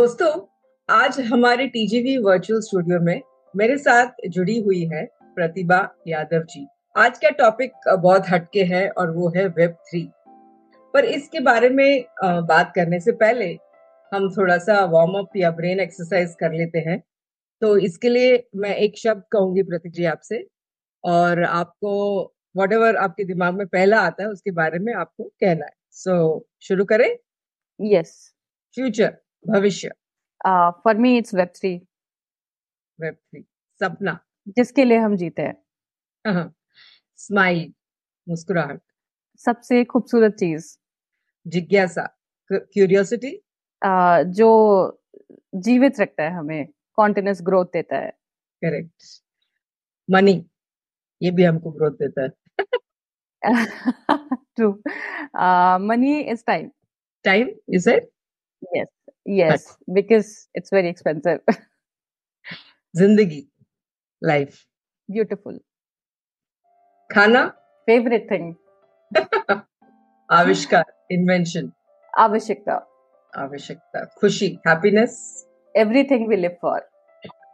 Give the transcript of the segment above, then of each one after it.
दोस्तों आज हमारे टीजीवी वर्चुअल स्टूडियो में मेरे साथ जुड़ी हुई है प्रतिभा यादव जी। आज का टॉपिक बहुत हटके है और वो है वेब थ्री पर इसके बारे में बात करने से पहले हम थोड़ा सा वार्म अप या ब्रेन एक्सरसाइज कर लेते हैं। तो इसके लिए मैं एक शब्द कहूँगी प्रतीक जी आपसे और आपको वट आपके दिमाग में पहला आता है उसके बारे में आपको कहना है। सो so, शुरू करें? यस फ्यूचर भविष्य। For me it's web three web three सपना। जिसके लिए हम जीते हैं। स्माइल मुस्कुराहट। सबसे खूबसूरत चीज़। जिज्ञासा क्यूरियोसिटी जो जीवित रखता है हमें कॉन्टिन्यूस ग्रोथ देता है। करेक्ट मनी ये भी हमको ग्रोथ देता है। True money is time time is it yes Yes, but, because it's very expensive. Zindagi, life. Beautiful. Khana? Favorite thing. Avishkar, invention. Avashikta. Avashikta. Khushi, happiness. Everything we live for.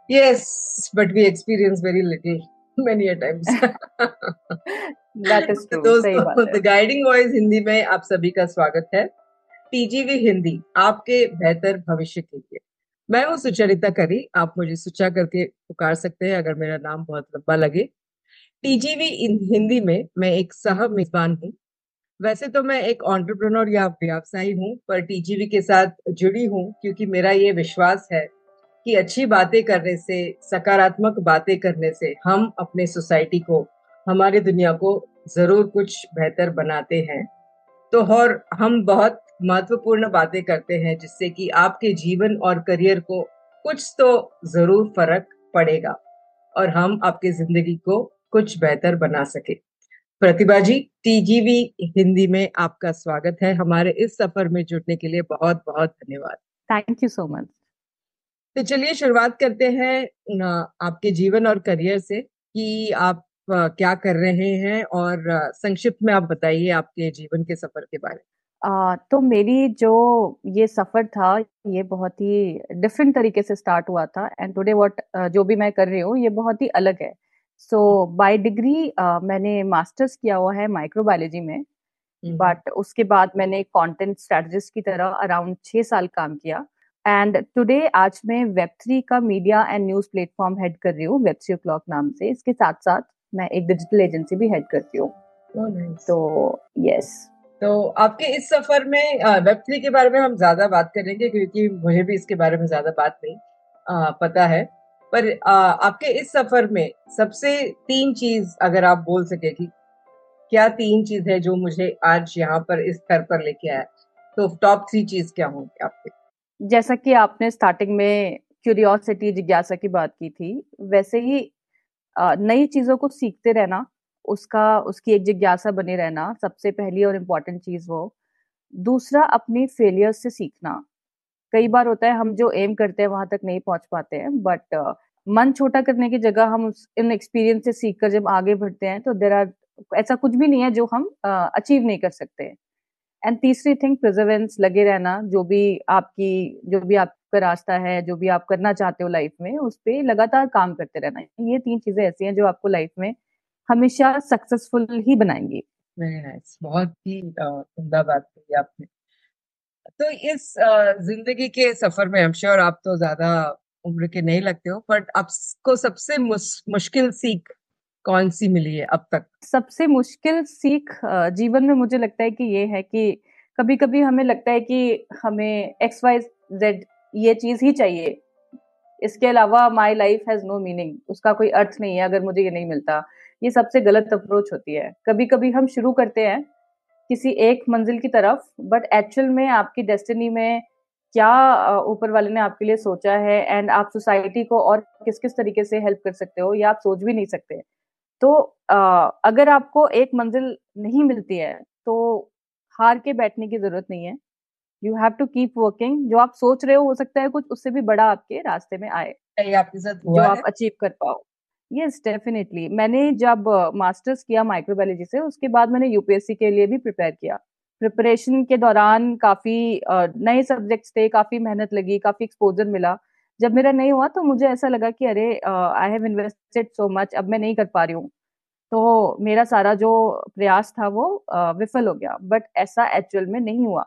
Yes, but we experience very little many a times. that is true. दोस्तों, the guiding voice Hindi में आप सभी का स्वागत है TGV Hindi, आपके बेहतर भविष्य के लिए। मैं हूँ सुचरिता करी, आप मुझे सुचा करके पुकार सकते हैं अगर मेरा नाम बहुत लंबा लगे। टीजीवी हिंदी में मैं एक सह मेजबान हूँ। वैसे तो मैं एक ऑन्टरप्रनोर या व्यवसायी हूँ, पर टीजीवी के साथ जुड़ी हूँ क्योंकि मेरा ये विश्वास है कि अच्छी बातें करने से, सकारात्मक बातें करने से हम अपने सोसाइटी को, हमारी दुनिया को ज़रूर कुछ बेहतर बनाते हैं। तो और हम बहुत महत्वपूर्ण बातें करते हैं जिससे कि आपके जीवन और करियर को कुछ तो ज़रूर फ़र्क पड़ेगा और हम आपकी ज़िंदगी को कुछ बेहतर बना सके। प्रतिभा जी टीजीवी हिंदी में आपका स्वागत है। हमारे इस सफ़र में जुड़ने के लिए बहुत बहुत धन्यवाद। थैंक यू सो मच तो चलिए शुरुआत करते हैं आपके जीवन और करियर से कि आप क्या कर रहे हैं और संक्षिप्त में आप बताइए आपके जीवन के सफ़र के बारे में। तो मेरी जो ये सफ़र था, ये बहुत ही डिफरेंट तरीके से स्टार्ट हुआ था एंड टुडे व्हाट जो भी मैं कर रही हूँ, ये बहुत ही अलग है। सो बाय डिग्री मैंने मास्टर्स किया हुआ है माइक्रोबायोलॉजी में, बट उसके बाद मैंने कंटेंट स्ट्रेटजिस्ट की तरह अराउंड छह साल काम किया एंड टुडे आज मैं वेब थ्री का media and news platform head कर रही हूँ, वेब थ्री क्लॉक नाम से। इसके साथ-साथ मैं एक डिजिटल एजेंसी भी हेड करती हूँ। तो यस। तो आपके इस सफ़र में वेब थ्री के बारे में हम ज़्यादा बात करेंगे क्योंकि मुझे भी इसके बारे में ज़्यादा बात नहीं आ, पता है। पर आ, आपके इस सफ़र में सबसे तीन चीज़ अगर आप बोल सके कि क्या तीन चीज़ है जो मुझे आज यहाँ पर इस स्तर पर लेके आया? तो टॉप थ्री चीज़ क्या होंगे आपके? जैसा कि आपने स्टार्टिंग में क्यूरियोसिटी जिज्ञासा की बात की थी वैसे ही नई चीज़ों को सीखते रहना उसका, उसकी एक जिज्ञासा बने रहना सबसे पहली और इम्पोर्टेंट चीज़ वो। दूसरा, अपनी फेलियर से सीखना। कई बार होता है, हम जो एम करते हैं, वहाँ तक नहीं पहुँच पाते हैं बट मन छोटा करने की जगह हम उस, इन एक्सपीरियंस से सीख कर जब आगे बढ़ते हैं तो देर आर ऐसा कुछ भी नहीं है जो हम अचीव नहीं कर सकते एंड तीसरी थिंग प्रिजर्वेंस लगे रहना, जो भी आपकी, जो भी आपका रास्ता है, जो भी आप करना चाहते हो लाइफ में, उस पर लगातार काम करते रहना। ये तीन चीज़ें ऐसी हैं जो आपको लाइफ में हमेशा सक्सेसफुल ही बनाएँगी। बहुत ही उमदा बात कही आपने। तो इस ज़िंदगी के सफ़र में श्योर आप तो ज़्यादा उम्र के नहीं लगते हो बट आपको सबसे मुश्किल सीख कौन सी मिली है अब तक? सबसे मुश्किल सीख जीवन में मुझे लगता है कि ये है कि कभी कभी हमें लगता है कि हमें एक्स वाई जेड ये चीज़ ही चाहिए। इसके अलावा my life has no meaning उसका कोई अर्थ नहीं है अगर मुझे ये नहीं मिलता। ये सबसे गलत अप्रोच होती है। कभी कभी हम शुरू करते हैं किसी एक मंजिल की तरफ़ बट एक्चुअल में आपकी डेस्टिनी में क्या ऊपर वाले ने आपके लिए सोचा है एंड आप सोसाइटी को और किस किस तरीके से हेल्प कर सकते हो या आप सोच भी नहीं सकते। तो आ, अगर आपको एक मंजिल नहीं मिलती है तो हार के बैठने की ज़रूरत नहीं है। You have to keep working जो आप सोच रहे हो हो सकता है कुछ उससे भी बड़ा आपके रास्ते में आए। आपके साथ जो आप अचीव कर पाओ। यस डेफिनेटली मैंने जब मास्टर्स किया माइक्रोबायोलॉजी से, उसके बाद मैंने यूपीएससी के लिए भी प्रिपेयर किया। प्रिपरेशन के दौरान काफ़ी नए सब्जेक्ट्स थे, काफ़ी मेहनत लगी, काफ़ी एक्सपोजर मिला। जब मेरा नहीं हुआ तो मुझे ऐसा लगा कि अरे I have invested so much अब मैं नहीं कर पा रही हूँ। तो मेरा सारा जो प्रयास था वो विफल हो गया। बट ऐसा एक्चुअल में नहीं हुआ।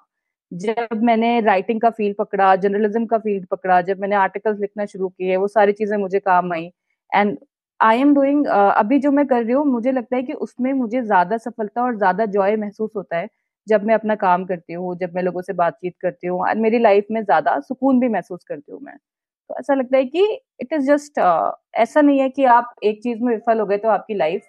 जब मैंने राइटिंग का फ़ील्ड पकड़ा जर्नलिज्म का फ़ील्ड पकड़ा, जब मैंने आर्टिकल्स लिखना शुरू किए, वो सारी चीज़ें मुझे काम आई। एंड आई एम डूइंग अभी जो मैं कर रही हूँ, मुझे लगता है कि उसमें मुझे ज़्यादा सफलता और ज़्यादा जॉय महसूस होता है, जब मैं अपना काम करती हूँ, जब मैं लोगों से बातचीत करती हूँ मेरी लाइफ में ज़्यादा सुकून भी महसूस करती हूँ मैं। तो ऐसा लगता है कि इट इज़ जस्ट ऐसा नहीं है कि आप एक चीज़ में विफल हो गए तो आपकी लाइफ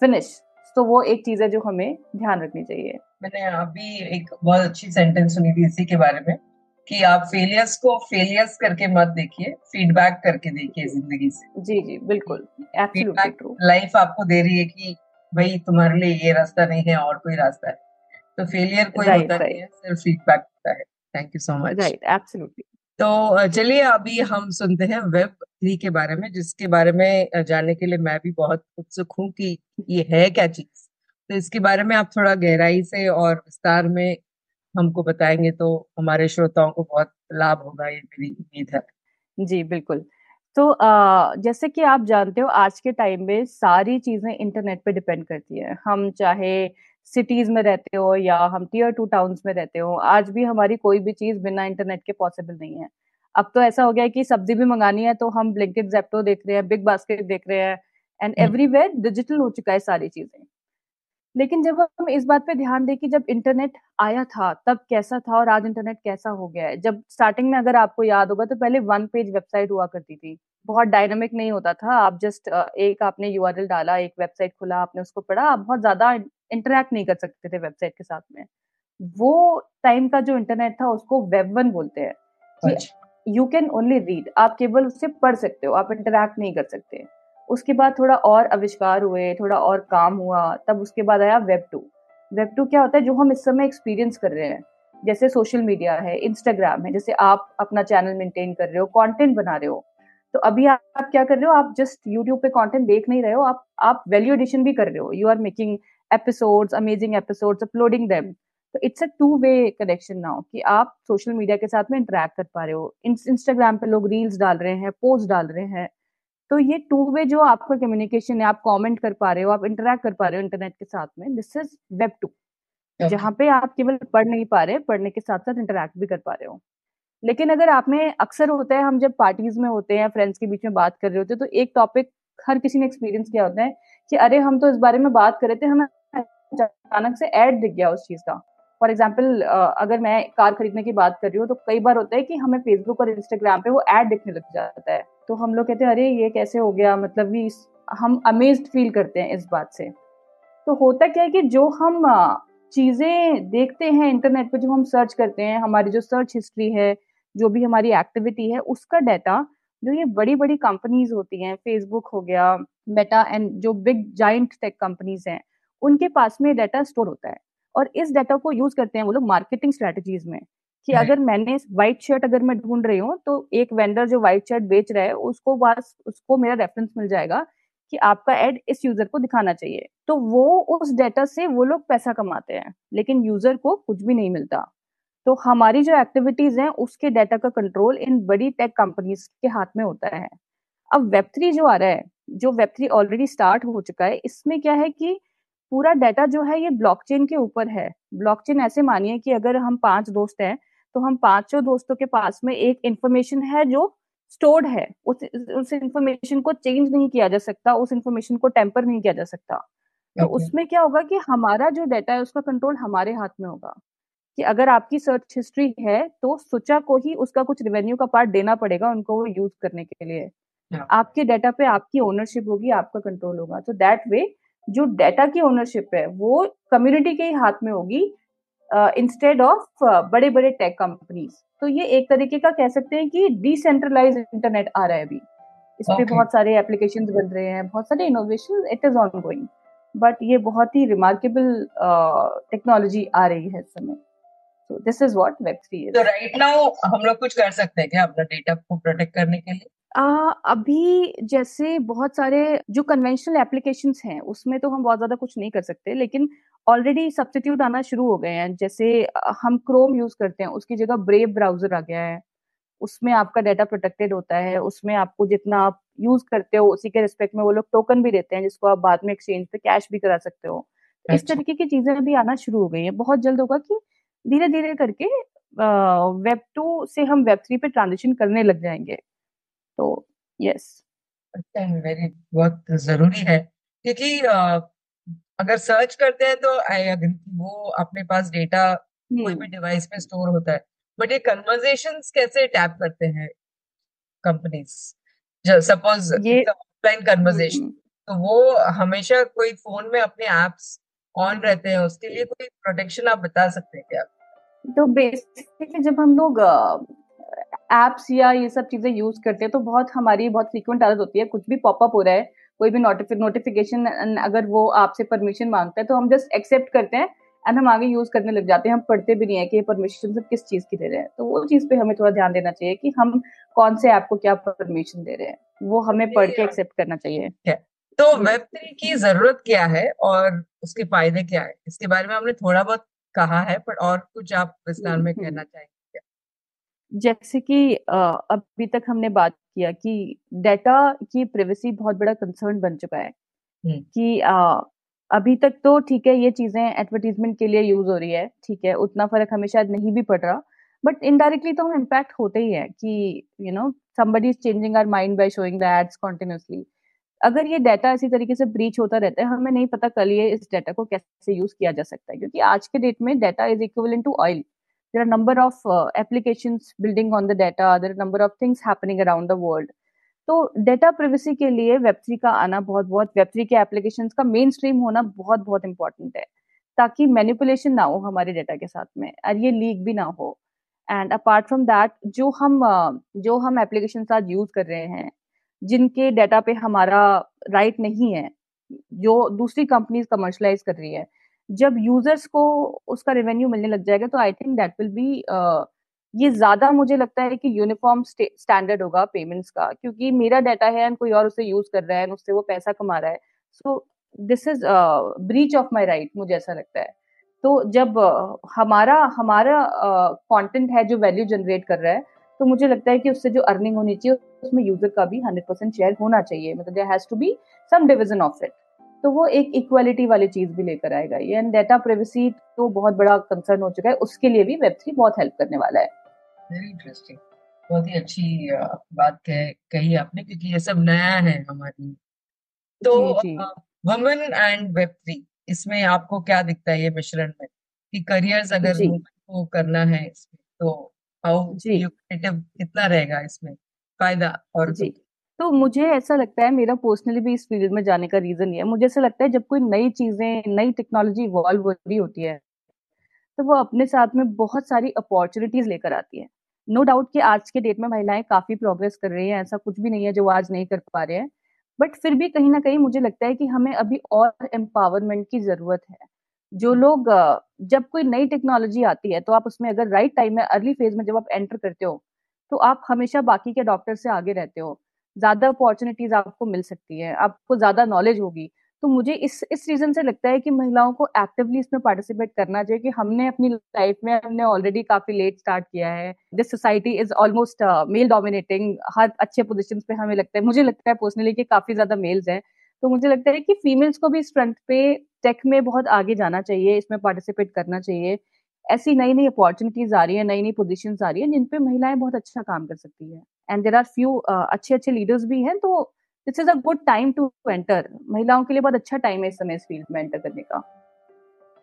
फिनिश तो वो एक चीज़ है जो हमें ध्यान रखनी चाहिए। मैंने अभी एक बहुत अच्छी सेंटेंस सुनी थी इसी के बारे में। कि आप फेलियर्स को फेलियर्स करके मत देखिए फीडबैक करके देखिए ज़िंदगी से। जी जी बिल्कुल। लाइफ आपको दे रही है कि भाई तुम्हारे लिए ये रास्ता नहीं है और कोई रास्ता है। तो फेलियर कोई right, होता right. नहीं है सिर्फ़ फीडबैक होता है। Thank you so much right absolutely तो चलिए अभी हम सुनते हैं वेब थ्री के बारे में जिसके बारे में जानने के लिए मैं भी बहुत उत्सुक हूँ कि ये है क्या चीज़। तो इसके बारे में आप थोड़ा गहराई से और विस्तार में हमको बताएँगे तो हमारे श्रोताओं को बहुत लाभ होगा ये मेरी उम्मीद है। जी बिल्कुल। तो जैसे कि आप जानते हो आज के टाइम में सारी चीज़ें इंटरनेट पे डिपेंड करती है। हम चाहे सिटीज़ में रहते हो या हम टीयर टू टाउन्स में रहते हो आज भी हमारी कोई भी चीज़ बिना इंटरनेट के पॉसिबल नहीं है। अब तो ऐसा हो गया है कि सब्ज़ी भी मंगानी है तो हम ब्लिंकेट जेप्टो देख रहे हैं बिग बास्केट देख रहे हैं एंड एवरीवेयर डिजिटल हो चुका है सारी चीज़ें। लेकिन जब हम इस बात पे ध्यान दें कि जब इंटरनेट आया था तब कैसा था और आज इंटरनेट कैसा हो गया है? जब स्टार्टिंग में अगर आपको याद होगा तो पहले वन पेज वेबसाइट हुआ करती थी। बहुत डायनामिक नहीं होता था। आप जस्ट एक आपने यू डाला एक वेबसाइट खुला आपने उसको पढ़ा आप बहुत ज़्यादा इंटरेक्ट नहीं कर सकते थे वेबसाइट के साथ में। वो टाइम का जो इंटरनेट था उसको वेब वन बोलते हैं। यू कैन ओनली रीड आप केवल उससे पढ़ सकते हो आप इंटरेक्ट नहीं कर सकते। उसके बाद थोड़ा और आविष्कार हुए थोड़ा और काम हुआ तब उसके बाद आया वेब टू वेब टू क्या होता है? जो हम इस समय एक्सपीरियंस कर रहे हैं। जैसे सोशल मीडिया है इंस्टाग्राम है जैसे आप अपना चैनल मेंटेन कर रहे हो कंटेंट बना रहे हो। तो अभी आप, आप क्या कर रहे हो? आप जस्ट यूट्यूब पे कंटेंट देख नहीं रहे हो आप आप वैल्यू एडिशन भी कर रहे हो। You are making episodes amazing episodes uploading them तो it's a two way connection now कि आप सोशल मीडिया के साथ में इंटरेक्ट कर पा रहे हो। इंस्टाग्राम पे लोग रील्स डाल रहे हैं पोस्ट डाल रहे हैं। तो ये टू वे जो आपका कम्युनिकेशन है आप कमेंट कर पा रहे हो आप इंटरेक्ट कर पा रहे हो इंटरनेट के साथ में दिस इज़ वेब टू जहाँ पे आप केवल पढ़ नहीं पा रहे पढ़ने के साथ साथ इंटरेक्ट भी कर पा रहे हो। लेकिन अगर आप में अक्सर होता है हम जब पार्टीज़ में होते हैं फ्रेंड्स के बीच में बात कर रहे होते हैं तो एक टॉपिक हर किसी ने एक्सपीरियंस किया होता है कि अरे हम तो इस बारे में बात कर रहे थे हमें अचानक से एड दिख गया उस चीज़ का। फॉर एग्ज़ाम्पल अगर मैं कार खरीदने की बात कर रही हूँ तो कई बार होता है कि हमें फेसबुक और इंस्टाग्राम पे वो एड दिखने लग जाता है। तो हम लोग कहते हैं, अरे, ये कैसे हो गया? मतलब भी हम अमेज फील करते हैं इस बात से। तो होता क्या है कि जो हम चीज़ें देखते हैं इंटरनेट पे, जो हम सर्च करते हैं, हमारी जो सर्च हिस्ट्री है, जो भी हमारी एक्टिविटी है, उसका डाटा जो ये बड़ी बड़ी कंपनीज़ होती हैं फेसबुक हो गया मेटा एंड जो बिग जाइंट टेक कंपनीज़ हैं, उनके पास में डाटा स्टोर होता है। और इस डाटा को यूज़ करते हैं वो लोग मार्केटिंग स्ट्रेटजीज में कि अगर मैंने व्हाइट शर्ट अगर मैं ढूंढ रही हूँ तो एक वेंडर जो व्हाइट शर्ट बेच रहा है उसको बस उसको मेरा रेफरेंस मिल जाएगा कि आपका एड इस यूज़र को दिखाना चाहिए। तो वो उस डेटा से वो लोग पैसा कमाते हैं लेकिन यूज़र को कुछ भी नहीं मिलता। तो हमारी जो एक्टिविटीज़ हैं उसके डाटा का कंट्रोल इन बड़ी टेक कंपनीज़ के हाथ में होता है। अब वेब थ्री जो आ रहा है जो वेब थ्री ऑलरेडी स्टार्ट हो चुका है इसमें क्या है कि पूरा डाटा जो है ये ब्लॉकचेन के ऊपर है। ब्लॉकचेन ऐसे मानिए कि अगर हम पाँच दोस्त हैं तो हम पाँचों दोस्तों के पास में एक इंफॉर्मेशन है जो स्टोर्ड है। उस उस इंफॉर्मेशन को चेंज नहीं किया जा सकता उस इंफॉर्मेशन को टेम्पर नहीं किया जा सकता। तो okay. उसमें क्या होगा कि हमारा जो डाटा है उसका कंट्रोल हमारे हाथ में होगा। कि अगर आपकी सर्च हिस्ट्री है तो सुचा को ही उसका कुछ रेवेन्यू का पार्ट देना पड़ेगा उनको वो यूज़ करने के लिए। yeah. आपके डाटा पे आपकी ओनरशिप होगी आपका कंट्रोल होगा। तो दैट वे जो डाटा की ओनरशिप है वो कम्युनिटी के ही हाथ में होगी इंस्टेड ऑफ़ बड़े बड़े टेक कंपनीज़ तो ये एक तरीके का कह सकते हैं कि डिसेंट्रलाइज इंटरनेट आ रहा है अभी. इस पे बहुत सारे एप्लीकेशन बन रहे हैं बहुत सारे innovation it is on going but ये बहुत ही रिमार्केबल टेक्नोलॉजी uh, आ रही है इस समय. So this is what web3 is. So right now हम लोग कुछ कर सकते हैं क्या अपना डेटा को प्रोटेक्ट करने के लिए? आ, अभी जैसे बहुत सारे जो कन्वेंशनल एप्लीकेशन हैं उसमें तो हम बहुत ज़्यादा कुछ नहीं कर सकते लेकिन ऑलरेडी सब्सटीट्यूट आना शुरू हो गए हैं। जैसे हम क्रोम यूज़ करते हैं उसकी जगह ब्रेव ब्राउज़र आ गया है उसमें आपका डाटा प्रोटेक्टेड होता है उसमें आपको जितना आप यूज़ करते हो उसी के रिस्पेक्ट में वो लोग टोकन भी देते हैं जिसको आप बाद में एक्सचेंज पे कैश भी करा सकते हो। तो इस तरीके की चीज़ें अभी आना शुरू हो गई है। बहुत जल्द होगा कि धीरे धीरे करके वेब टू से हम वेब थ्री पे ट्रांजेक्शन करने लग जाएँगे। तो यस वेरी बहुत ज़रूरी है क्योंकि अगर सर्च करते हैं तो आई अग्री वो अपने पास डेटा कोई भी डिवाइस हम्म। में स्टोर होता है बट ये कन्वर्जेशन कैसे टैप करते हैं कंपनीज़ सपोज़ ऑफलाइन कन्वर्जेशन तो वो हमेशा कोई फ़ोन में अपने एप्स ऑन रहते हैं उसके लिए कोई प्रोटेक्शन आप बता सकते हैं क्या? तो बेसिकली जब हम लोग एप्स या ये सब चीज़ें यूज़ करते हैं तो बहुत हमारी बहुत फ्रीक्वेंट आदत होती है। कुछ भी पॉपअप हो रहा है कोई भी नोटिफिकेशन अगर वो आपसे परमिशन माँगता है तो हम जस्ट एक्सेप्ट करते हैं एंड हम आगे यूज़ करने लग जाते हैं। हम पढ़ते भी नहीं है कि ये परमिशन सब किस चीज़ की दे रहे हैं। तो वो चीज़ पे हमें थोड़ा ध्यान देना चाहिए कि हम कौन से ऐप को क्या परमिशन दे रहे हैं। वो हमें पढ़ के एक्सेप्ट करना चाहिए। तो वेब थ्री की ज़रूरत क्या है और उसके फ़ायदे क्या है? इसके बारे में हमने थोड़ा बहुत कहा है पर और कुछ आप विस्तार में कहना चाहेंगे? जैसे कि अभी तक हमने बात किया कि डेटा की प्राइवेसी बहुत बड़ा कंसर्न बन चुका है कि अभी तक तो ठीक है ये चीज़ें एडवर्टीजमेंट के लिए यूज़ हो रही है ठीक है उतना फ़र्क हमें शायद नहीं भी पड़ रहा बट इनडायरेक्टली तो हम इम्पैक्ट होते ही है कि you know somebody is changing our mind by showing the ads continuously अगर ये डाटा इसी तरीके से ब्रीच होता रहता है हमें नहीं पता कल ये इस डाटा को कैसे यूज़ किया जा सकता है क्योंकि आज के डेट में data is equal to oil there are number of application building on the data there number of things happening around the world तो डेटा प्रिवेसी के लिए वेब थ्री का आना बहुत बहुत वेब थ्री के एप्लीकेशन का मेन स्ट्रीम होना बहुत बहुत इंपॉर्टेंट है। ताकि मैनिपुलेशन ना हो हमारे डेटा के साथ में और ये लीक भी ना हो। एंड अपार्ट फ्रॉम दैट जो हम जो हम एप्लीकेशन आज यूज़ कर रहे हैं, जिनके डेटा पे हमारा राइट right नहीं है, जो दूसरी कंपनीज़ कमर्शलाइज कर रही है जब यूज़र्स को उसका रेवेन्यू मिलने लग जाएगा तो I think that will be ये ज़्यादा मुझे लगता है कि यूनिफॉर्म स्टैंडर्ड होगा पेमेंट्स का क्योंकि मेरा डाटा है एंड कोई और उसे यूज़ कर रहा है उससे वो पैसा कमा रहा है। So this is breach of my right मुझे ऐसा लगता है। तो जब uh, हमारा हमारा कंटेंट uh, है जो वैल्यू जनरेट कर रहा है तो मुझे लगता है कि उससे जो अर्निंग होनी चाहिए उसमें यूज़र का भी हंड्रेड परसेंट शेयर होना चाहिए। मतलब there has to be some division of it तो वो एक इक्वालिटी वाली चीज़ भी लेकर आएगा। ये एंड डेटा प्राइवेसी तो बहुत बड़ा कंसर्न हो चुका है। उसके लिए भी वेब थ्री बहुत हेल्प करने वाला है। वेरी इंटरेस्टिंग बहुत ही अच्छी बात कह, कही आपने क्योंकि ये सब नया है हमारी। तो वुमेन एंड वेब थ्री इसमें आपको क्या दिखता है ये मिश्रण में? कि करियर्स अगर वुमेन को करना है इसमें तो हाउ ल्यूक्रेटिव कितना रहेगा इसमें? फ़ायदा और जी। तो मुझे ऐसा लगता है मेरा पर्सनली भी इस फ़ील्ड में जाने का रीजन ये है। मुझे ऐसा लगता है जब कोई नई चीज़ें, नई टेक्नोलॉजी इवॉल्व हो रही होती है तो वो अपने साथ में बहुत सारी अपॉर्चुनिटीज़ लेकर आती है। नो no डाउट कि आज के डेट में महिलाएँ काफ़ी प्रोग्रेस कर रही हैं, ऐसा कुछ भी नहीं है जो आज नहीं कर पा रहे हैं। बट फिर भी कहीं ना कहीं मुझे लगता है कि हमें अभी और एम्पावरमेंट की ज़रूरत है। जो लोग जब कोई नई टेक्नोलॉजी आती है तो आप उसमें अगर राइट टाइम में अर्ली फ़ेज़ में जब आप एंटर करते हो तो आप हमेशा बाकी के डॉक्टर से आगे रहते हो। ज़्यादा अपॉर्चुनिटीज़ आपको मिल सकती है, आपको ज़्यादा नॉलेज होगी। तो मुझे इस इस रीजन से लगता है कि महिलाओं को एक्टिवली इसमें पार्टिसिपेट करना चाहिए कि हमने अपनी लाइफ में, हमने ऑलरेडी काफ़ी लेट स्टार्ट किया है। This society is almost male dominating हर अच्छे पोजिशन पे हमें लगता है, मुझे लगता है पर्सनली कि काफ़ी ज़्यादा मेल्स हैं। तो मुझे लगता है कि फीमेल्स को भी इस फ्रंट पे टेक में बहुत आगे जाना चाहिए, इसमें पार्टिसिपेट करना चाहिए। ऐसी नई नई अपॉर्चुनिटीज़ आ रही है नई नई पोजिशन आ रही है, जिन पे महिलाएँ बहुत अच्छा काम कर सकती है। एंड देर आर फ्यू अच्छे अच्छे लीडर्स भी हैं तो this is a good time to enter महिलाओं के लिए बहुत अच्छा टाइम है इस समय इस फ़ील्ड में एंटर करने का।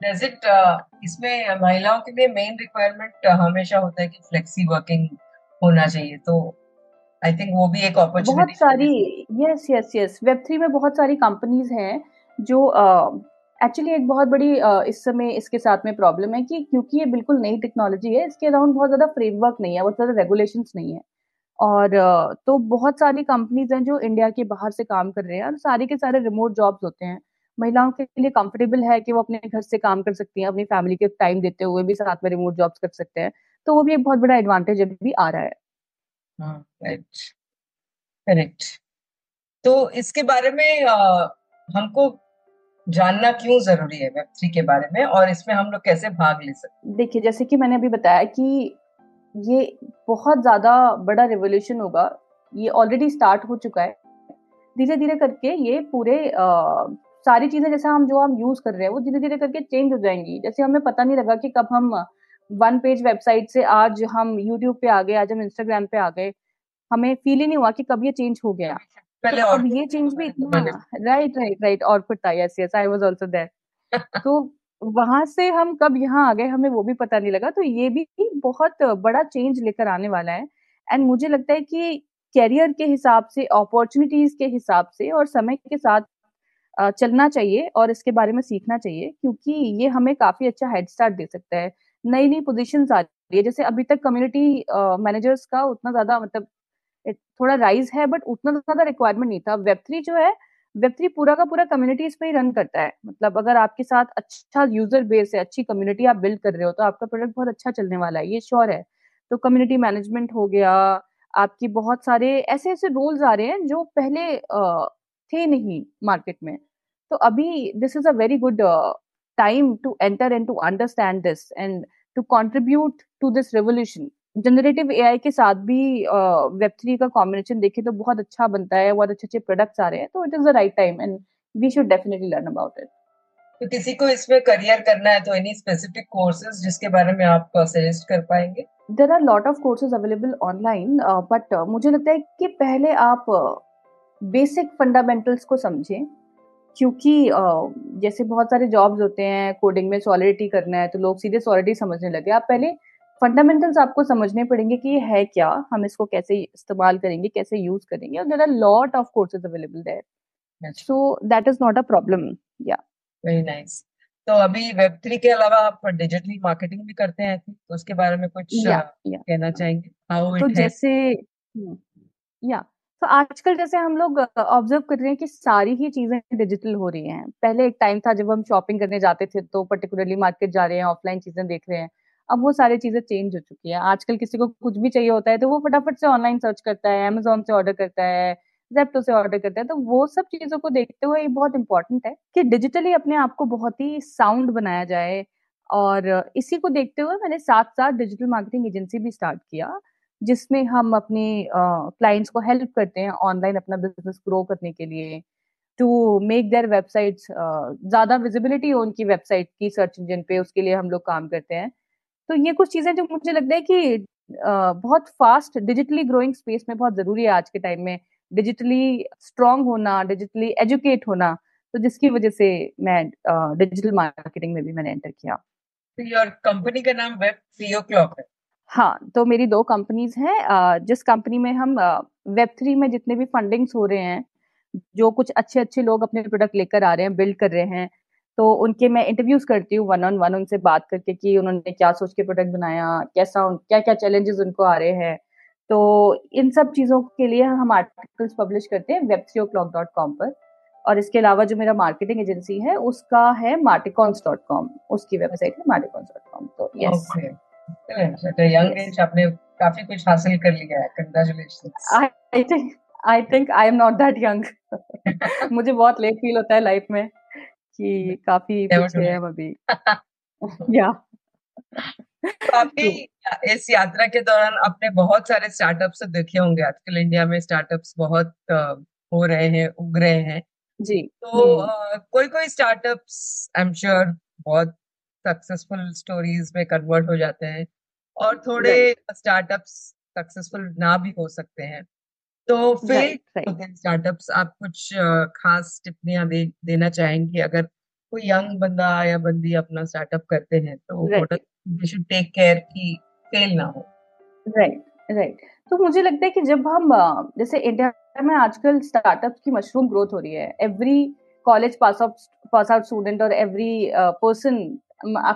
डज इट uh, इसमें महिलाओं के लिए मेन रिक्वायरमेंट uh, हमेशा होता है कि फ्लेक्सी वर्किंग होना चाहिए तो आई थिंक वो भी एक अपॉर्चुनिटी बहुत सारी yes yes yes web three में बहुत सारी कंपनीज़ हैं जो एक्चुअली uh, एक बहुत बड़ी uh, इस समय इसके साथ में प्रॉब्लम है कि क्योंकि ये बिल्कुल नई टेक्नोलॉजी है इसके अराउंड बहुत ज़्यादा फ्रेमवर्क नहीं है बहुत ज़्यादा रेगुलेशंस नहीं है। और तो बहुत सारी कंपनीज़ हैं जो इंडिया के बाहर से काम कर रहे हैं और सारे के सारे रिमोट जॉब्स होते हैं। महिलाओं के लिए कंफर्टेबल है कि वो अपने घर से काम कर सकती हैं अपनी फैमिली के टाइम देते हुए भी साथ में रिमोट जॉब्स कर सकते हैं। तो वो भी एक बहुत बड़ा एडवांटेज अभी भी आ रहा है। हाँ, करेक्ट तो इसके बारे में आ, हमको जानना क्यों ज़रूरी है वेब थ्री के बारे में और इसमें हम लोग कैसे भाग ले सकते देखिए जैसे कि मैंने अभी बताया कि ये बहुत ज़्यादा बड़ा रिवोल्यूशन होगा। ये ऑलरेडी स्टार्ट हो चुका है। धीरे धीरे करके ये पूरे आ, सारी चीज़ें जैसे हम जो हम यूज़ कर रहे हैं वो धीरे धीरे करके चेंज हो जाएँगी। जैसे हमें पता नहीं लगा कि कब हम वन पेज वेबसाइट से आज हम यूट्यूब पे आ गए आज हम इंस्टाग्राम पे आ गए। हमें फील ही नहीं हुआ कि कब ये चेंज हो गया। तो अब ये चेंज भी इतना राइट राइट राइट और था। Yes yes I was also there तो वहाँ से हम कब यहाँ आ गए, हमें वो भी पता नहीं लगा। तो ये भी बहुत बड़ा चेंज लेकर आने वाला है। एंड मुझे लगता है कि कैरियर के हिसाब से अपॉर्चुनिटीज़ के हिसाब से और समय के साथ चलना चाहिए और इसके बारे में सीखना चाहिए, क्योंकि ये हमें काफ़ी अच्छा हेड स्टार्ट दे सकता है। नई नई पोजिशन आ रही है, जैसे अभी तक कम्युनिटी मैनेजर्स का उतना ज़्यादा मतलब थोड़ा राइज है बट उतना ज़्यादा रिक्वायरमेंट नहीं था। वेब थ्री जो है वेब पूरा का पूरा कम्युनिटीज पे ही रन करता है। मतलब अगर आपके साथ अच्छा यूज़र बेस है, अच्छी कम्युनिटी आप बिल्ड कर रहे हो तो आपका प्रोडक्ट बहुत अच्छा चलने वाला है, ये श्योर है। तो कम्युनिटी मैनेजमेंट हो गया, आपकी बहुत सारे ऐसे ऐसे रोल्स आ रहे हैं जो पहले थे नहीं मार्केट में। तो अभी this is a very good time to enter and to understand this and to contribute to this revolution generative AI के साथ भी वेब थ्री का कॉम्बिनेशन देखे तो बहुत अच्छा बनता है बहुत अच्छे अच्छे प्रोडक्ट्स आ रहे हैं तो it is the right time and we should definitely learn about it तो किसी को इसमें करियर करना है तो एनी स्पेसिफिक कोर्सेज जिसके बारे में आप सजेस्ट कर पाएँगे? There are lot of courses available online but मुझे लगता है कि पहले आप बेसिक uh, फंडामेंटल्स को समझें क्योंकि uh, जैसे बहुत सारे जॉब्स होते हैं कोडिंग में सॉलिडिटी करना है तो लोग सीधे सॉलिडिटी समझने लगे। आप पहले फंडामेंटल्स आपको समझने पड़ेंगे कि ये है क्या हम इसको कैसे इस्तेमाल करेंगे कैसे यूज़ करेंगे और there are lot of courses available there so that is not a problem या वेरी नाइस तो अभी वेब थ्री के अलावा आप डिजिटल मार्केटिंग भी करते हैं तो उसके बारे में कुछ yeah, yeah. कहना चाहेंगे? हाउ तो जैसे हम्म, या तो आजकल जैसे हम लोग ऑब्ज़र्व कर रहे हैं कि सारी ही चीज़ें डिजिटल हो रही हैं। पहले एक टाइम था जब हम शॉपिंग करने जाते थे तो पर्टिकुलरली मार्केट जा रहे हैं ऑफलाइन चीज़ें देख रहे हैं। अब वो सारी चीज़ें चेंज हो चुकी है। आजकल किसी को कुछ भी चाहिए होता है तो वो फटाफट से ऑनलाइन सर्च करता है अमेजोन से ऑर्डर करता है जेप्टो से ऑर्डर करता है तो वो सब चीज़ों को देखते हुए ये बहुत इंपॉर्टेंट है कि डिजिटली अपने आप को बहुत ही साउंड बनाया जाए और इसी को देखते हुए मैंने साथ साथ डिजिटल मार्केटिंग एजेंसी भी स्टार्ट किया, जिसमें हम अपने क्लाइंट्स को हेल्प करते हैं ऑनलाइन अपना बिज़नेस ग्रो करने के लिए टू मेक देयर वेबसाइट्स ज़्यादा विजिबिलिटी हो उनकी वेबसाइट की सर्च इंजन पे, उसके लिए हम लोग काम करते हैं। तो ये कुछ चीज़ें जो मुझे लगता है कि बहुत फास्ट डिजिटली ग्रोइंग स्पेस में बहुत ज़रूरी है आज के टाइम में। डिजिटली स्ट्रांग होना डिजिटली एजुकेट होना तो जिसकी वजह से मैं डिजिटल मार्केटिंग में भी मैंने एंटर किया। योर कंपनी का नाम वेब सीओ क्लॉक है। हाँ तो मेरी दो कंपनीज़ हैं जिस कंपनी में हम वेब थ्री में जितने भी फंडिंग्स हो रहे हैं जो कुछ अच्छे अच्छे लोग अपने प्रोडक्ट लेकर आ रहे हैं बिल्ड कर रहे हैं तो उनके मैं इंटरव्यूज़ करती हूँ वन ऑन वन उनसे बात करके कि उन्होंने क्या सोच के प्रोडक्ट बनाया कैसा क्या क्या चैलेंजेस उनको आ रहे हैं। तो इन सब चीज़ों के लिए हम आर्टिकल्स पब्लिश करते हैं web three clock dot com पर। और इसके अलावा जो मेरा मार्केटिंग एजेंसी है उसका है मार्टिकॉन्स डॉट कॉम उसकी वेबसाइट है मार्टिकॉन्स डॉट कॉम तो यस यंग आपने काफ़ी कुछ हासिल कर लिया है। Congratulations I think I think I am not that young मुझे बहुत लेट फील होता है लाइफ में। कि काफ़ी पीछे है अभी। या। तो आपकी इस यात्रा के दौरान आपने बहुत सारे स्टार्टअप्स देखे होंगे। आजकल इंडिया में स्टार्टअप्स बहुत हो रहे हैं उग रहे हैं। जी तो कोई कोई स्टार्टअप्स आई एम श्योर बहुत सक्सेसफुल स्टोरीज में कन्वर्ट हो जाते हैं और थोड़े स्टार्टअप्स सक्सेसफुल ना भी हो सकते हैं। तो फिर स्टार्टअप्स आप कुछ खास टिप्पणियाँ दे, देना चाहेंगे अगर कोई यंग बंदा या बंदी अपना स्टार्टअप करते हैं तो शुड टेक केयर की फेल ना हो। राइट राइट तो मुझे लगता है कि जब हम जैसे इंडिया में आजकल स्टार्टअप्स की मशरूम ग्रोथ हो रही है every college pass out pass out student और every person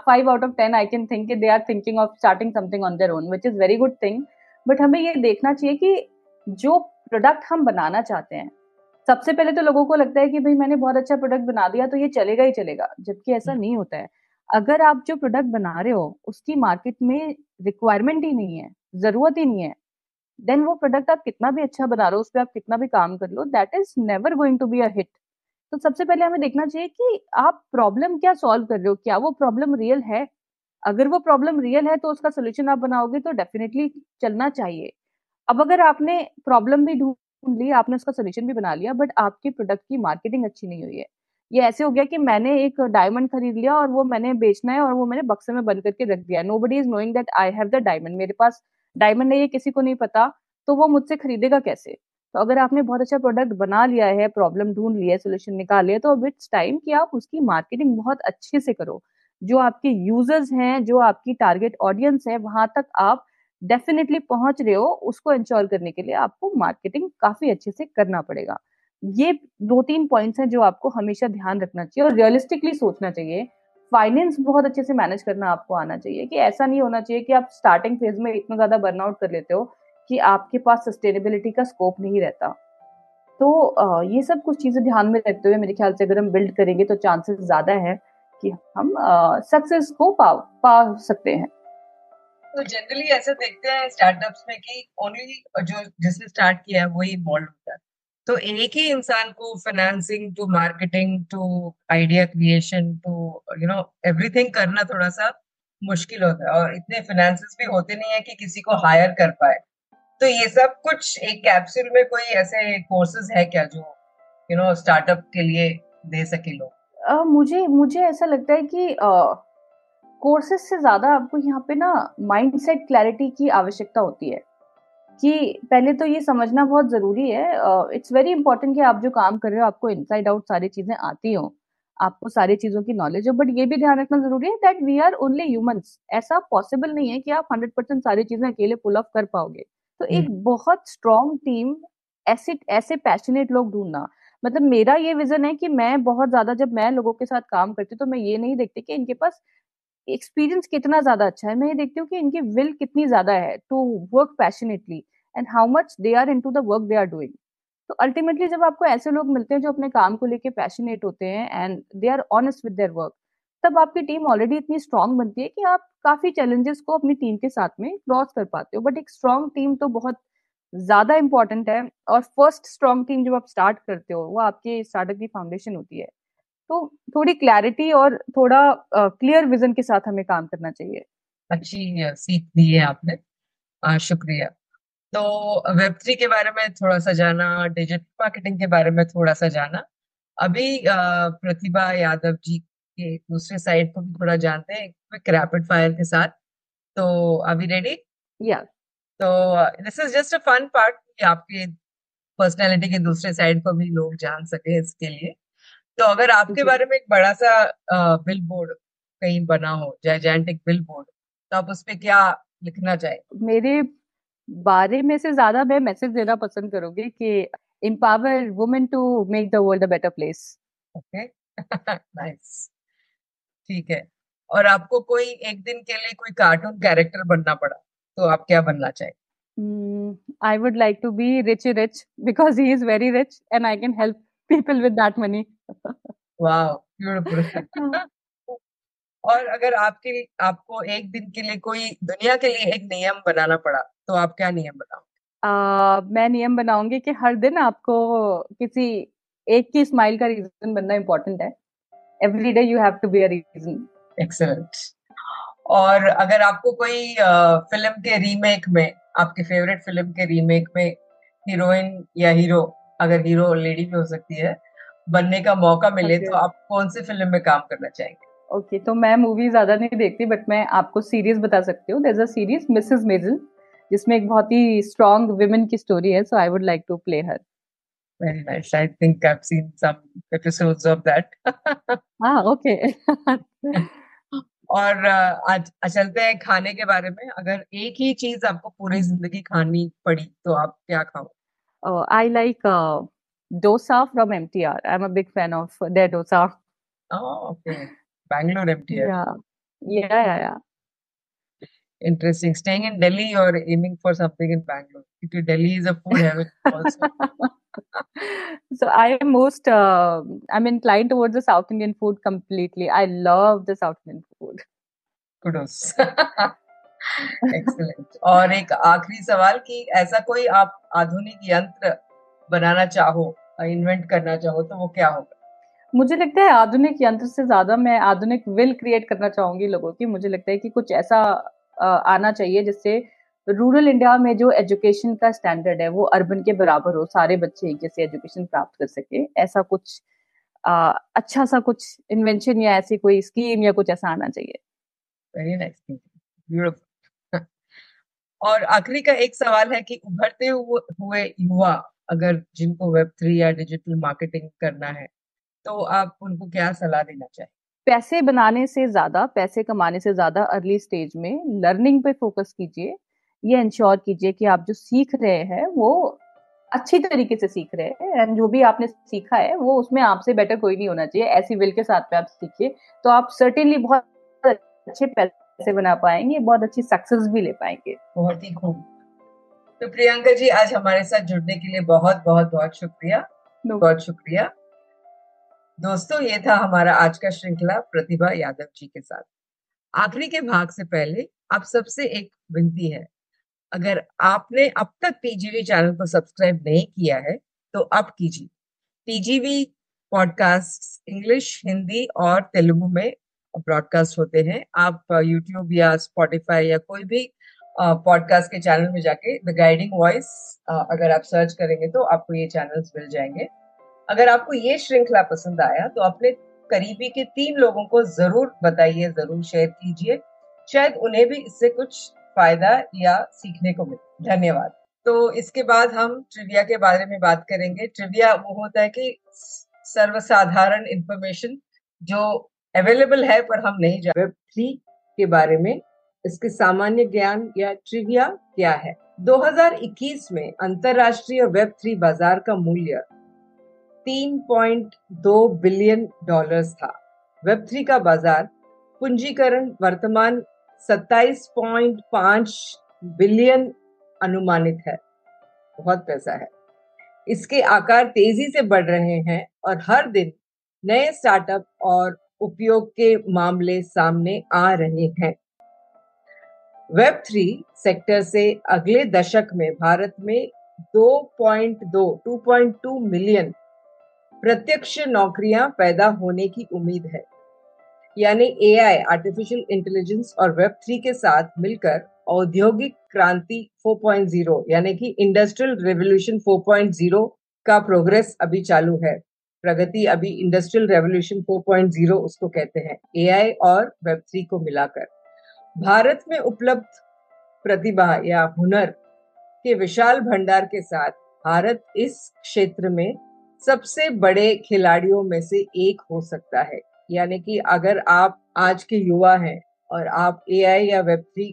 five out of ten I can think they are thinking of starting something on their own which is very good thing but हमें ये देखना चाहिए कि जो product हम बनाना चाहते हैं। सबसे पहले तो लोगों को लगता है कि भाई मैंने बहुत अच्छा प्रोडक्ट बना दिया तो ये चलेगा ही चलेगा जबकि ऐसा हम्म। नहीं होता है। अगर आप जो प्रोडक्ट बना रहे हो उसकी मार्केट में रिक्वायरमेंट ही नहीं है ज़रूरत ही नहीं है देन वो प्रोडक्ट आप कितना भी अच्छा बना रहे हो उस पर आप कितना भी काम कर लो that is never going to be a hit तो सबसे पहले हमें देखना चाहिए कि आप प्रॉब्लम क्या सॉल्व कर रहे हो क्या वो प्रॉब्लम रियल है? अगर वो प्रॉब्लम रियल है तो उसका सोल्यूशन आप बनाओगे तो डेफिनेटली चलना चाहिए। अब अगर आपने प्रॉब्लम भी ढूंढ ली, आपने उसका सोल्यूशन भी बना लिया, बट आपके प्रोडक्ट की मार्केटिंग अच्छी नहीं हुई है। ये ऐसे हो गया कि मैंने एक डायमंड खरीद लिया और वो मैंने बेचना है और वो मैंने बक्से में बंद करके रख दिया nobody is knowing that I have the diamond मेरे पास डायमंड है, ये किसी को नहीं पता तो वो मुझसे खरीदेगा कैसे? तो अगर आपने बहुत अच्छा प्रोडक्ट बना लिया है प्रॉब्लम ढूंढ लिया है सोल्यूशन निकाल लिया तो अब इट्स टाइम कि आप उसकी मार्केटिंग बहुत अच्छे से करो। जो आपके यूज़र्स हैं, जो आपकी टारगेट ऑडियंस है, वहाँ तक आप डेफिनेटली पहुँच रहे हो, उसको इंश्योर करने के लिए आपको मार्केटिंग काफ़ी अच्छे से करना पड़ेगा। ये दो तीन पॉइंट्स हैं जो आपको हमेशा ध्यान रखना चाहिए और रियलिस्टिकली सोचना चाहिए। फाइनेंस बहुत अच्छे से मैनेज करना आपको आना चाहिए कि ऐसा नहीं होना चाहिए कि आप स्टार्टिंग फ़ेज़ में इतना ज़्यादा बर्नआउट कर लेते हो कि आपके पास सस्टेनेबिलिटी का स्कोप नहीं रहता। तो ये सब कुछ चीज़ें ध्यान में रखते हुए मेरे ख्याल से अगर हम बिल्ड करेंगे तो चांसेस ज़्यादा है कि हम सक्सेस को पा पा सकते हैं। तो जनरली ऐसा देखते हैं स्टार्टअप्स में कि ओनली जो जिसने स्टार्ट किया है वही इन्वॉल्व होता है। तो एक ही इंसान को financing to marketing to idea creation to you know everything करना थोड़ा सा मुश्किल होता है और इतने फाइनेंसेस भी होते नहीं है कि किसी को हायर कर पाए। तो ये सब कुछ एक कैप्सूल में कोई ऐसे कोर्सेज है क्या जो यू नो स्टार्टअप के लिए दे सके लोग? uh, मुझे मुझे ऐसा लगता है कि कोर्सेज uh, से ज़्यादा आपको यहाँ पे ना माइंडसेट क्लैरिटी की आवश्यकता होती है। कि पहले तो ये समझना बहुत ज़रूरी है। इट्स वेरी इंपॉर्टेंट कि आप जो काम कर रहे हो आपको इनसाइड आउट सारी चीज़ें आती हो आपको सारी चीज़ों की नॉलेज हो बट ये भी ध्यान रखना ज़रूरी है that we are only humans ऐसा पॉसिबल नहीं है कि आप हंड्रेड परसेंट सारी चीज़ें अकेले पुल ऑफ़ कर पाओगे। तो एक हम्म। बहुत स्ट्रॉन्ग टीम ऐसे ऐसे पैशनेट लोग ढूंढना। मतलब मेरा ये विजन है कि मैं बहुत ज़्यादा जब मैं लोगों के साथ काम करती हूँ तो मैं ये नहीं देखती कि इनके पास एक्सपीरियंस कितना ज़्यादा अच्छा है, मैं ये देखती हूँ कि इनकी विल कितनी ज़्यादा है to work passionately and how much they are into the work they are doing तो अल्टीमेटली जब आपको ऐसे लोग मिलते हैं जो अपने काम को लेके पैशनेट होते हैं and they are honest with their work तब आपकी टीम ऑलरेडी इतनी स्ट्रांग बनती है कि आप काफ़ी चैलेंजेस को अपनी टीम के साथ में क्रॉस कर पाते हो। बट एक स्ट्रांग टीम तो बहुत ज़्यादा इंपॉर्टेंट है और फ़र्स्ट स्ट्रांग टीम जब आप स्टार्ट करते हो, वो आपके स्टार्टअप की फाउंडेशन होती है। तो थोड़ी क्लैरिटी और थोड़ा क्लियर uh, विजन के साथ हमें काम करना चाहिए। अच्छी सीख दी है आपने। शुक्रिया। तो वेब थ्री के बारे में थोड़ा सा जाना डिजिटल मार्केटिंग के बारे में थोड़ा सा जाना। अभी प्रतिभा यादव जी के दूसरे साइड को भी थोड़ा जानते हैं क्विक रैपिड फायर के साथ। तो अभी रेडी या तो this is just a fun part कि आपके पर्सनालिटी के दूसरे साइड को भी लोग जान सके इसके लिए। तो अगर आपके बारे में एक बड़ा सा बिल बोर्ड कहीं बना हो जाइजेंटिक बिल बोर्ड तो आप उस पर क्या लिखना चाहे मेरे बारे में से ज़्यादा मैं मैसेज देना पसंद करूँगी कि empower women to make the world a better place. Okay, nice. ठीक है. और आपको कोई एक दिन के लिए कोई कार्टून कैरेक्टर बनना पड़ा तो आप क्या बनना चाहे I would like to be Richie Rich because he is very rich and I can help people with that money. wow, beautiful. और अगर आपके आपको एक दिन के लिए कोई दुनिया के लिए एक नियम बनाना पड़ा तो आप क्या नियम बनाओगे uh, मैं नियम बनाऊँगी कि हर दिन आपको किसी एक की स्माइल का रीजन बनना इम्पोर्टेंट है every day you have to be a reason excellent और अगर आपको कोई फ़िल्म के रीमेक में आपके फेवरेट फ़िल्म के रीमेक में हीरोइन या हीरो अगर हीरो लेडी भी हो सकती है बनने का मौका मिले okay. तो आप कौन सी फ़िल्म में काम करना चाहेंगे ओके okay, तो मैं मूवी ज़्यादा नहीं देखती बट मैं आपको सीरीज़ बता सकती हूँ there a series Mrs Maisel जिसमें एक बहुत ही स्ट्रॉन्ग वुमेन की स्टोरी है so I would like to play her Very nice. I think I've seen some episodes of that. ah, okay. और आज चलते हैं खाने के बारे में अगर एक ही चीज़ आपको पूरी ज़िंदगी खानी पड़ी तो आप क्या खाओ Oh, I like uh, dosa from MTR. I'm a big fan of their dosa. Oh, okay. Bangalore MTR. Yeah. Yeah, yeah, yeah. Interesting. Staying in Delhi or aiming for something in Bangalore? Because Delhi is a food heaven also. so I am most, uh, I'm inclined towards the South Indian food completely. I love the South Indian food. Kudos. Excellent और एक आखिरी सवाल कि ऐसा कोई आप आधुनिक यंत्र बनाना चाहो इन्वेंट करना चाहो तो वो क्या होगा? मुझे लगता है आधुनिक यंत्र से ज़्यादा मैं आधुनिक विल क्रिएट करना चाहूँगी लोगों की। मुझे लगता है कि कुछ ऐसा आना चाहिए जिससे रूरल इंडिया में जो एजुकेशन का स्टैंडर्ड है वो अर्बन के बराबर हो सारे बच्चे एक जैसे एजुकेशन प्राप्त कर सके। ऐसा कुछ आ, अच्छा सा कुछ इन्वेंशन या ऐसी कोई स्कीम या कुछ ऐसा आना चाहिए। वेरी नाइस और आखिरी का एक सवाल है कि उभरते हुए युवा अगर जिनको वेब थ्री या डिजिटल मार्केटिंग करना है तो आप उनको क्या सलाह देना चाहिए पैसे बनाने से ज़्यादा, पैसे कमाने से ज़्यादा अर्ली स्टेज में लर्निंग पे फोकस कीजिए। ये इंश्योर कीजिए कि आप जो सीख रहे हैं, वो अच्छी तरीके से सीख रहे हैं एंड जो भी आपने सीखा है, वो उसमें आपसे बेटर कोई नहीं होना चाहिए। ऐसी विल के साथ में आप सीखिए तो आप सर्टेनली बहुत अच्छे पैसे बना पाएँगे बहुत अच्छी सक्सेस भी ले पाएँगे। बहुत ही खूब। तो प्रियंका जी आज हमारे साथ जुड़ने के लिए बहुत बहुत बहुत शुक्रिया। बहुत शुक्रिया। दोस्तों ये था हमारा आज का श्रृंखला प्रतिभा यादव जी के साथ। आखिरी के भाग से पहले आप सबसे एक विनती है। अगर आपने अब तक टीजीवी चैनल को सब्सक्राइब नहीं किया है तो अब कीजिए। टीजीवी पॉडकास्ट इंग्लिश हिंदी और तेलुगु में ब्रॉडकास्ट होते हैं। आप यूट्यूब या स्पॉटिफाई या कोई भी पॉडकास्ट के चैनल में जाके द गाइडिंग वॉइस अगर आप सर्च करेंगे तो आपको ये चैनल्स मिल जाएँगे। अगर आपको ये श्रृंखला पसंद आया तो अपने करीबी के तीन लोगों को ज़रूर बताइए, ज़रूर शेयर कीजिए। शायद उन्हें भी इससे कुछ फ़ायदा या सीखने को मिले। धन्यवाद। तो इसके बाद हम ट्रिविया के बारे में बात करेंगे। ट्रिविया वो होता है कि सर्वसाधारण इंफॉर्मेशन जो अवेलेबल है, पर हम नहीं जान वेब थ्री के बारे में इसके सामान्य ज्ञान या ट्रिविया क्या है? 2021 में अंतरराष्ट्रीय वेब थ्री बाज़ार का मूल्य 3.2 बिलियन डॉलर्स था। वेब थ्री का बाज़ार पूंजीकरण वर्तमान 27.5 बिलियन अनुमानित है। बहुत पैसा है। इसके आकार तेज़ी से बढ़ रहे हैं और हर दिन नए स्टार्टअप और उपयोग के मामले सामने आ रहे हैं। वेब थ्री सेक्टर से अगले दशक में भारत में 2.2 2.2 मिलियन प्रत्यक्ष नौकरियाँ पैदा होने की उम्मीद है। यानी एआई आर्टिफिशियल इंटेलिजेंस और वेब थ्री के साथ मिलकर औद्योगिक क्रांति 4.0 यानी कि इंडस्ट्रियल रेवोल्यूशन 4.0 का प्रोग्रेस अभी चालू है। प्रगति अभी इंडस्ट्रियल रेवोल्यूशन 4.0 उसको कहते हैं एआई और वेब थ्री को मिलाकर। भारत में उपलब्ध प्रतिभा या हुनर के विशाल भंडार के साथ भारत इस क्षेत्र में सबसे बड़े खिलाड़ियों में से एक हो सकता है। यानी कि अगर आप आज के युवा हैं और आप एआई या वेब थ्री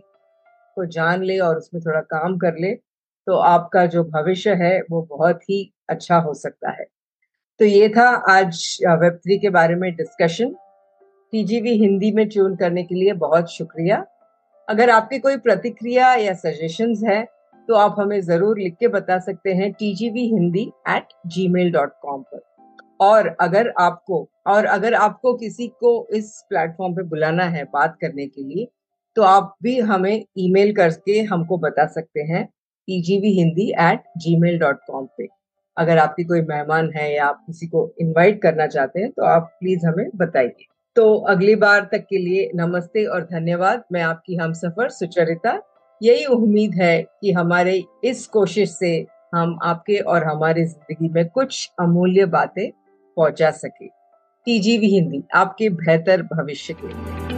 को जान ले और उसमें थोड़ा काम कर ले तो आपका जो भविष्य है वो बहुत ही अच्छा हो सकता है। तो ये था आज वेब थ्री के बारे में डिस्कशन टीजीवी हिंदी में ट्यून करने के लिए बहुत शुक्रिया। अगर आपके कोई प्रतिक्रिया या सजेशंस है तो आप हमें ज़रूर लिख के बता सकते हैं TGV Hindi at Gmail dot com पर। और अगर आपको, और अगर आपको किसी को इस प्लेटफॉर्म पे बुलाना है बात करने के लिए तो आप भी हमें ईमेल करके हमको बता सकते हैं TGV Hindi at Gmail dot com पे। अगर आपके कोई मेहमान है या आप किसी को इनवाइट करना चाहते हैं तो आप प्लीज़ हमें बताइए। तो अगली बार तक के लिए नमस्ते और धन्यवाद। मैं आपकी हम सफ़र सुचरिता। यही उम्मीद है कि हमारे इस कोशिश से हम आपके और हमारी ज़िंदगी में कुछ अमूल्य बातें पहुँचा सके। टीजीवी हिंदी, आपके बेहतर भविष्य के लिए।